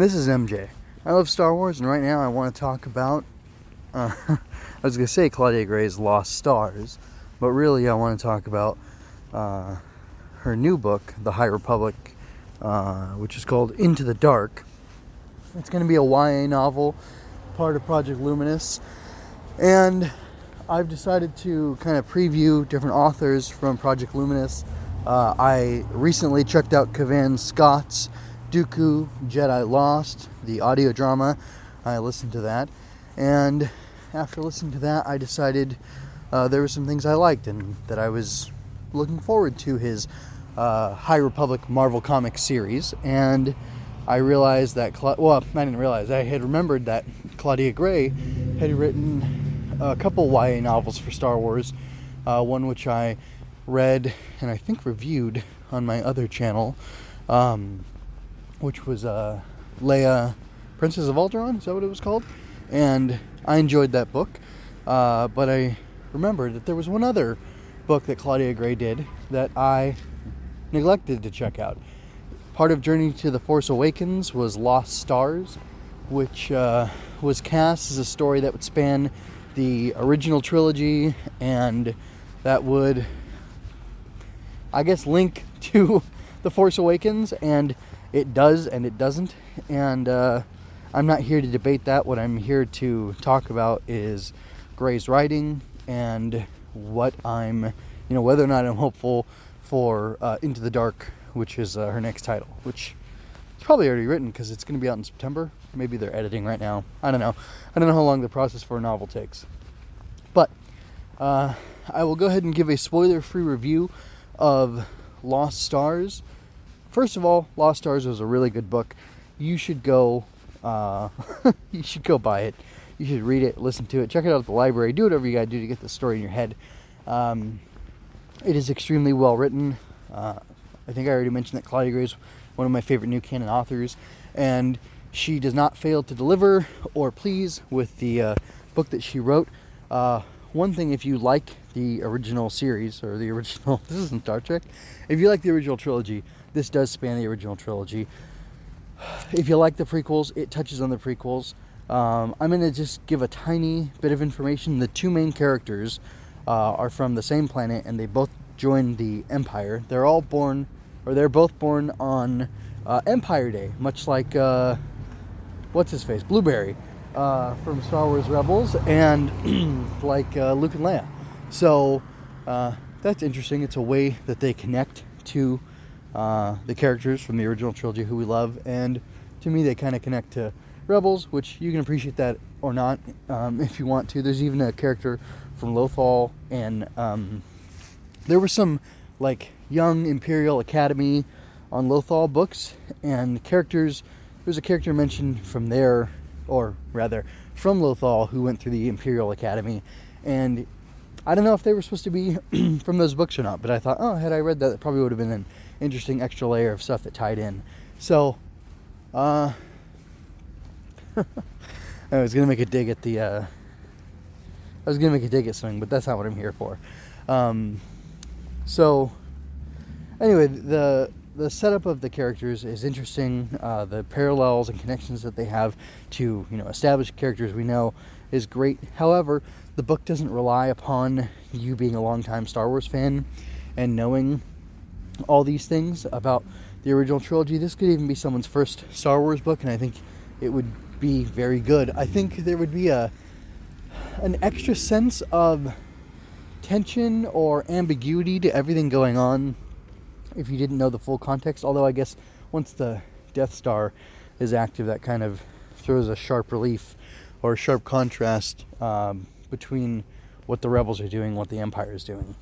This is MJ. I love Star Wars, and right now I want to talk about. Uh, I was going to say Claudia Gray's Lost Stars, but really I want to talk about uh, her new book, The High Republic, uh, which is called Into the Dark. It's going to be a YA novel, part of Project Luminous, and I've decided to kind of preview different authors from Project Luminous. Uh, I recently checked out Cavan Scott's Dooku Jedi Lost, the audio drama. I listened to that, and after listening to that, I decided uh, there were some things I liked and that I was looking forward to his uh, High Republic Marvel Comics series. And I realized that, Cla- well, I didn't realize, I had remembered that Claudia Gray had written a couple YA novels for Star Wars, uh, one which I read and I think reviewed on my other channel, um, which was uh, Leia, Princess of Alderaan. Is that what it was called? And I enjoyed that book, uh, but I remembered that there was one other book that Claudia Gray did that I neglected to check out. Part of Journey to the Force Awakens was Lost Stars, which uh, was cast as a story that would span the original trilogy and that would, I guess, link to The Force Awakens, and it does and it doesn't. And uh, I'm not here to debate that. What I'm here to talk about is Gray's writing and what I'm, you know, whether or not I'm hopeful for uh, Into the Dark, which is uh, her next title, which it's probably already written because it's going to be out in September. Maybe they're editing right now. I don't know. I don't know how long the process for a novel takes. But uh, I will go ahead and give a spoiler free review of Lost Stars. First of all, Lost Stars was a really good book. You should go. Uh, you should go buy it. You should read it, listen to it, check it out at the library. Do whatever you gotta do to get the story in your head. Um, it is extremely well written. Uh, I think I already mentioned that Claudia Gray is one of my favorite new canon authors, and she does not fail to deliver or please with the uh, book that she wrote. Uh, one thing, if you like the original series or the original, this isn't Star Trek. If you like the original trilogy, this does span the original trilogy. If you like the prequels, it touches on the prequels. Um, I'm going to just give a tiny bit of information. The two main characters uh, are from the same planet and they both joined the Empire. They're all born, or they're both born on uh, Empire Day, much like, uh, what's his face? Blueberry uh, from Star Wars Rebels, and like uh, Luke and Leia. So uh, that's interesting. It's a way that they connect to the characters from the original trilogy who we love, and to me, they kind of connect to Rebels, which you can appreciate that or not um, if you want to. There's even a character from Lothal, and um, there were some like young Imperial Academy on Lothal books, and characters. There's a character mentioned from there, or rather from Lothal, who went through the Imperial Academy, and I don't know if they were supposed to be from those books or not, but I thought, oh, had I read that, it probably would have been an interesting extra layer of stuff that tied in. So, uh, I was gonna make a dig at the. Uh, I was gonna make a dig at something, but that's not what I'm here for. Um, so, anyway, the the setup of the characters is interesting. Uh, the parallels and connections that they have to you know established characters we know is great. However, the book doesn't rely upon you being a longtime Star Wars fan and knowing all these things about the original trilogy. This could even be someone's first Star Wars book, and I think it would be very good. I think there would be a an extra sense of tension or ambiguity to everything going on if you didn't know the full context. Although I guess once the Death Star is active, that kind of throws a sharp relief or sharp contrast um, between what the rebels are doing, what the Empire is doing.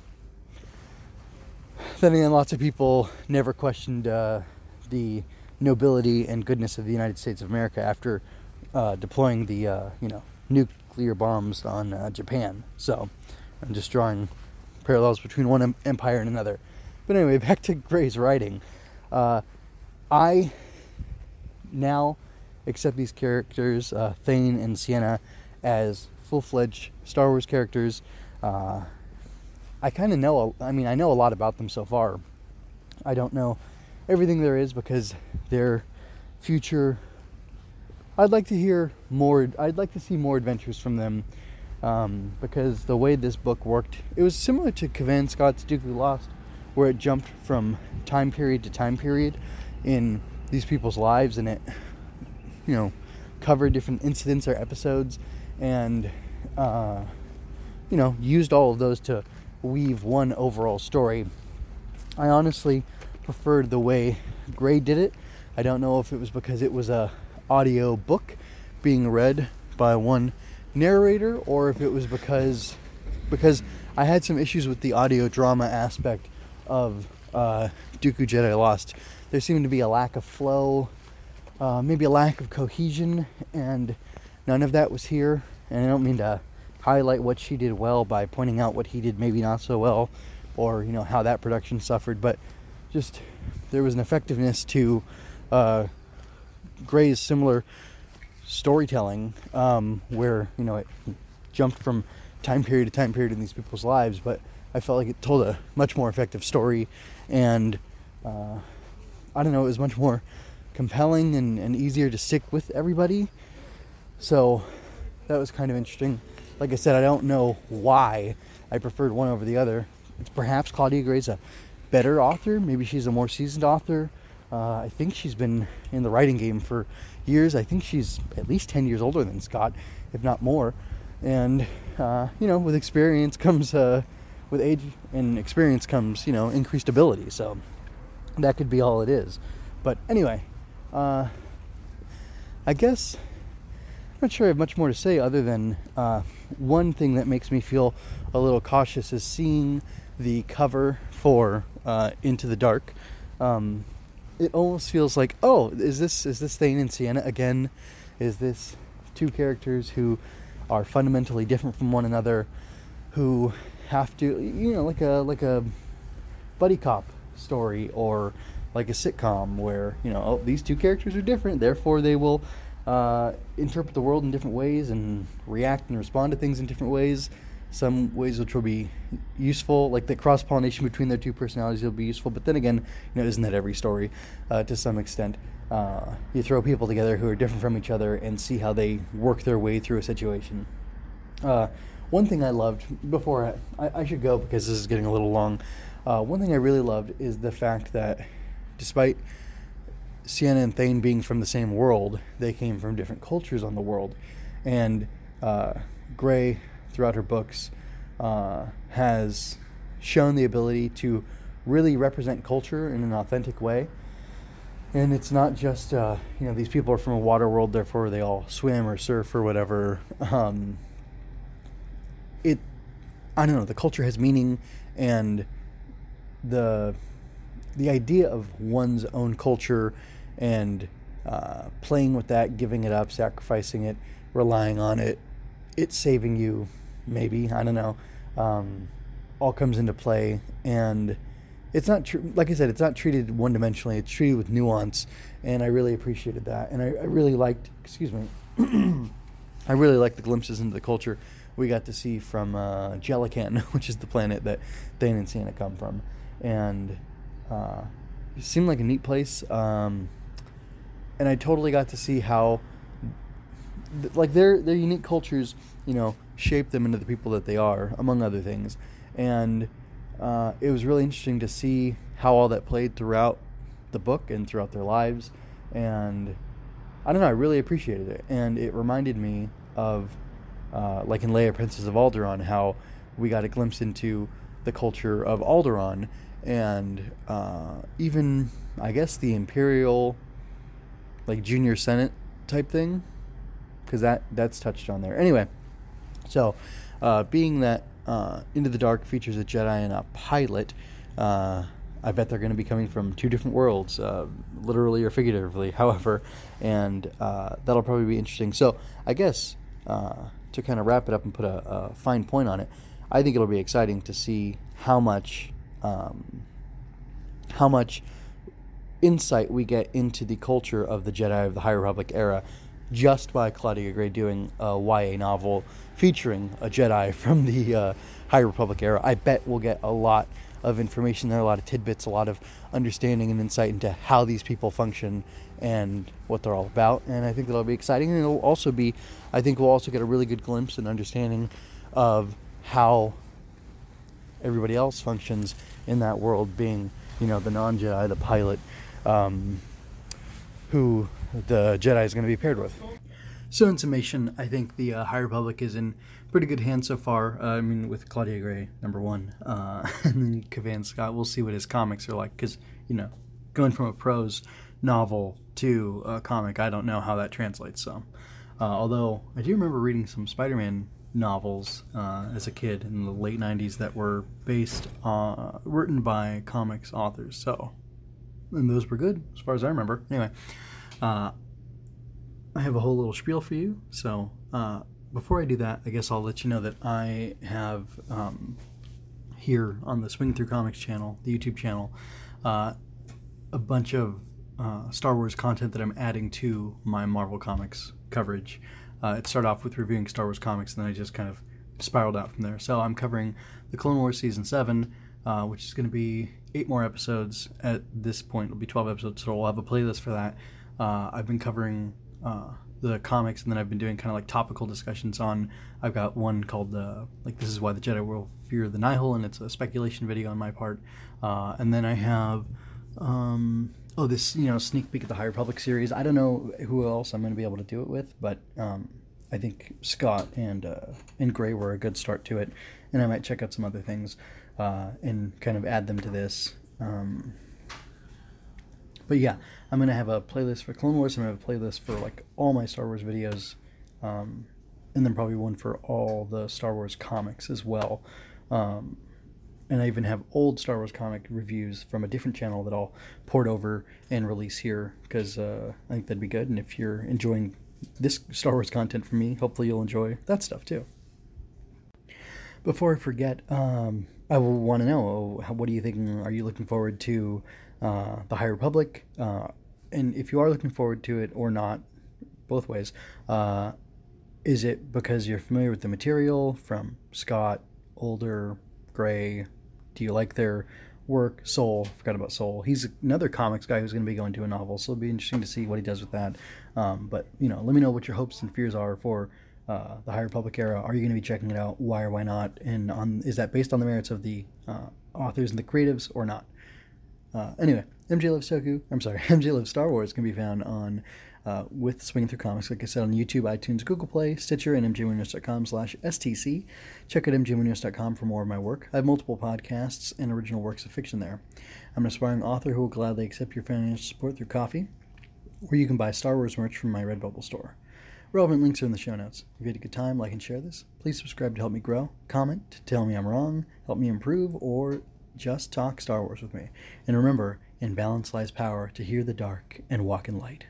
Then again, lots of people never questioned uh, the nobility and goodness of the United States of America after uh, deploying the uh, you know nuclear bombs on uh, Japan. So I'm just drawing parallels between one em- empire and another. But anyway, back to Gray's writing. Uh, I now accept these characters, uh, Thane and Ciena, as full-fledged Star Wars characters. Uh, I kind of know. I mean, I know a lot about them so far. I don't know everything there is because their future I'd like to hear more. I'd like to see more adventures from them um, because the way this book worked, it was similar to Cavan Scott's Duke Dooku Lost, where it jumped from time period to time period in these people's lives, and it, you know, covered different incidents or episodes, and uh, you know, used all of those to weave one overall story. I honestly preferred the way Gray did it. I don't know if it was because it was a audio book being read by one narrator or if it was because because I had some issues with the audio drama aspect of uh, Dooku Jedi Lost. There seemed to be a lack of flow, uh, maybe a lack of cohesion, and none of that was here. And I don't mean to highlight what she did well by pointing out what he did maybe not so well, or you know how that production suffered, but just there was an effectiveness to uh, Gray's similar storytelling, um, where you know it jumped from time period to time period in these people's lives, but I felt like it told a much more effective story, and uh, I don't know, it was much more compelling and, and easier to stick with everybody. So that was kind of interesting. Like I said, I don't know why I preferred one over the other. It's perhaps Claudia Gray's a better author. Maybe she's a more seasoned author. Uh, I think she's been in the writing game for years. I think she's at least 10 years older than Scott, if not more. And, uh, you know, with experience comes, uh, with age and experience comes, you know, increased ability. So that could be all it is. But anyway, uh, I guess I'm not sure I have much more to say other than uh, one thing that makes me feel a little cautious is seeing the cover for uh, Into the Dark. Um, it almost feels like, oh, is this is this Thane and Ciena again? Is this two characters who are fundamentally different from one another, who have to, you know, like a like a buddy cop story or like a sitcom where you know oh, these two characters are different, therefore they will uh, interpret the world in different ways and react and respond to things in different ways some ways which will be useful, like the cross pollination between their two personalities will be useful. But then again, you know, isn't that every story uh, to some extent? Uh, you throw people together who are different from each other and see how they work their way through a situation. Uh, one thing I loved before I, I, I, should go because this is getting a little long. Uh, one thing I really loved is the fact that despite Ciena and Thane being from the same world, they came from different cultures on the world. And uh, Gray throughout her books uh, has shown the ability to really represent culture in an authentic way. And it's not just, uh, you know, these people are from a water world, therefore they all swim or surf or whatever. Um, it, I don't know, the culture has meaning and the, the idea of one's own culture and uh, playing with that, giving it up, sacrificing it, relying on it, it saving you maybe I don't know, um, all comes into play, and it's not tr- like I said, it's not treated one dimensionally. It's treated with nuance, and I really appreciated that, and I, I really liked. Excuse me, I really liked the glimpses into the culture we got to see from uh, which is the planet that Thane and Ciena come from, and uh, it seemed like a neat place. Um, and I totally got to see how, like their their unique cultures, you know, shaped them into the people that they are, among other things. And uh, it was really interesting to see how all that played throughout the book and throughout their lives. And I don't know, I really appreciated it. And it reminded me of, uh, like in Leia, Princess of Alderaan, how we got a glimpse into the culture of Alderaan and uh, even, I guess, the Imperial, like junior Senate type thing. Because that, that's touched on there. Anyway, so, uh, being that uh, Into the Dark features a Jedi and a pilot, uh, I bet they're going to be coming from two different worlds, uh, literally or figuratively, however, and uh, that'll probably be interesting. So, I guess to kind of wrap it up and put a, a, fine point on it, I think it'll be exciting to see how much. Um, how much insight we get into the culture of the Jedi of the High Republic era just by Claudia Gray doing a YA novel featuring a Jedi from the uh, High Republic era. I bet we'll get a lot of information there, a lot of tidbits, a lot of understanding and insight into how these people function and what they're all about. And I think that'll be exciting. And it'll also be, I think we'll also get a really good glimpse and understanding of how everybody else functions in that world, being, you know, the non Jedi, the pilot, um, who the Jedi is going to be paired with. So, in summation, I think the uh, High Republic is in pretty good hands so far. Uh, I mean, with Claudia Gray, number one, uh, and then Cavan Scott. We'll see what his comics are like because, you know, going from a prose novel to a comic, I don't know how that translates. So, uh, although I do remember reading some Spider Man novels uh, as a kid in the late 90s that were based on, written by comics authors. So, and those were good as far as I remember. Anyway, uh, I have a whole little spiel for you. So, uh, before I do that, I guess I'll let you know that I have um, here on the Swing Through Comics channel, the YouTube channel, uh, a bunch of uh, Star Wars content that I'm adding to my Marvel Comics coverage. Uh, it started off with reviewing Star Wars comics, and then I just kind of spiraled out from there. So I'm covering the Clone Wars season seven, uh, which is going to be eight more episodes. At this point, it'll be 12 episodes, so we'll have a playlist for that. Uh, I've been covering uh, the comics, and then I've been doing kind of like topical discussions on. I've got one called uh, like "This is why the Jedi will fear the Nihil," and it's a speculation video on my part. Uh, and then I have. Um, oh, this you know sneak peek at the High Republic series. I don't know who else I'm going to be able to do it with, but um, I think Scott and uh, and Gray were a good start to it, and I might check out some other things uh, and kind of add them to this. Um, but yeah, I'm gonna have a playlist for Clone Wars. I'm gonna have a playlist for like all my Star Wars videos, um, and then probably one for all the Star Wars comics as well. Um, and I even have old Star Wars comic reviews from a different channel that I'll port over and release here because uh, I think that'd be good. And if you're enjoying this Star Wars content from me, hopefully you'll enjoy that stuff too. Before I forget, um, I will want to know what are you thinking? Are you looking forward to uh, the High Republic? Uh, and if you are looking forward to it or not, both ways, uh, is it because you're familiar with the material from Scott, Older, Gray, do you like their work? Soule, forgot about Soule. He's another comics guy who's going to be going to a novel, so it'll be interesting to see what he does with that. Um, but you know, let me know what your hopes and fears are for uh, the High Republic era. Are you going to be checking it out? Why or why not? And on is that based on the merits of the uh, authors and the creatives or not? Uh, anyway, MJ Loves Toku. I'm sorry, MJ Loves Star Wars can be found on uh, with Swinging Through Comics, like I said, on YouTube, iTunes, Google Play, Stitcher, and mjmunoz.com slash STC. Check out mjmunoz.com for more of my work. I have multiple podcasts and original works of fiction there. I'm an aspiring author who will gladly accept your financial support through Ko-fi, or you can buy Star Wars merch from my Redbubble store. Relevant links are in the show notes. If you had a good time, like and share this. Please subscribe to help me grow. Comment to tell me I'm wrong, help me improve, or just talk Star Wars with me. And remember, in balance lies power to hear the dark and walk in light.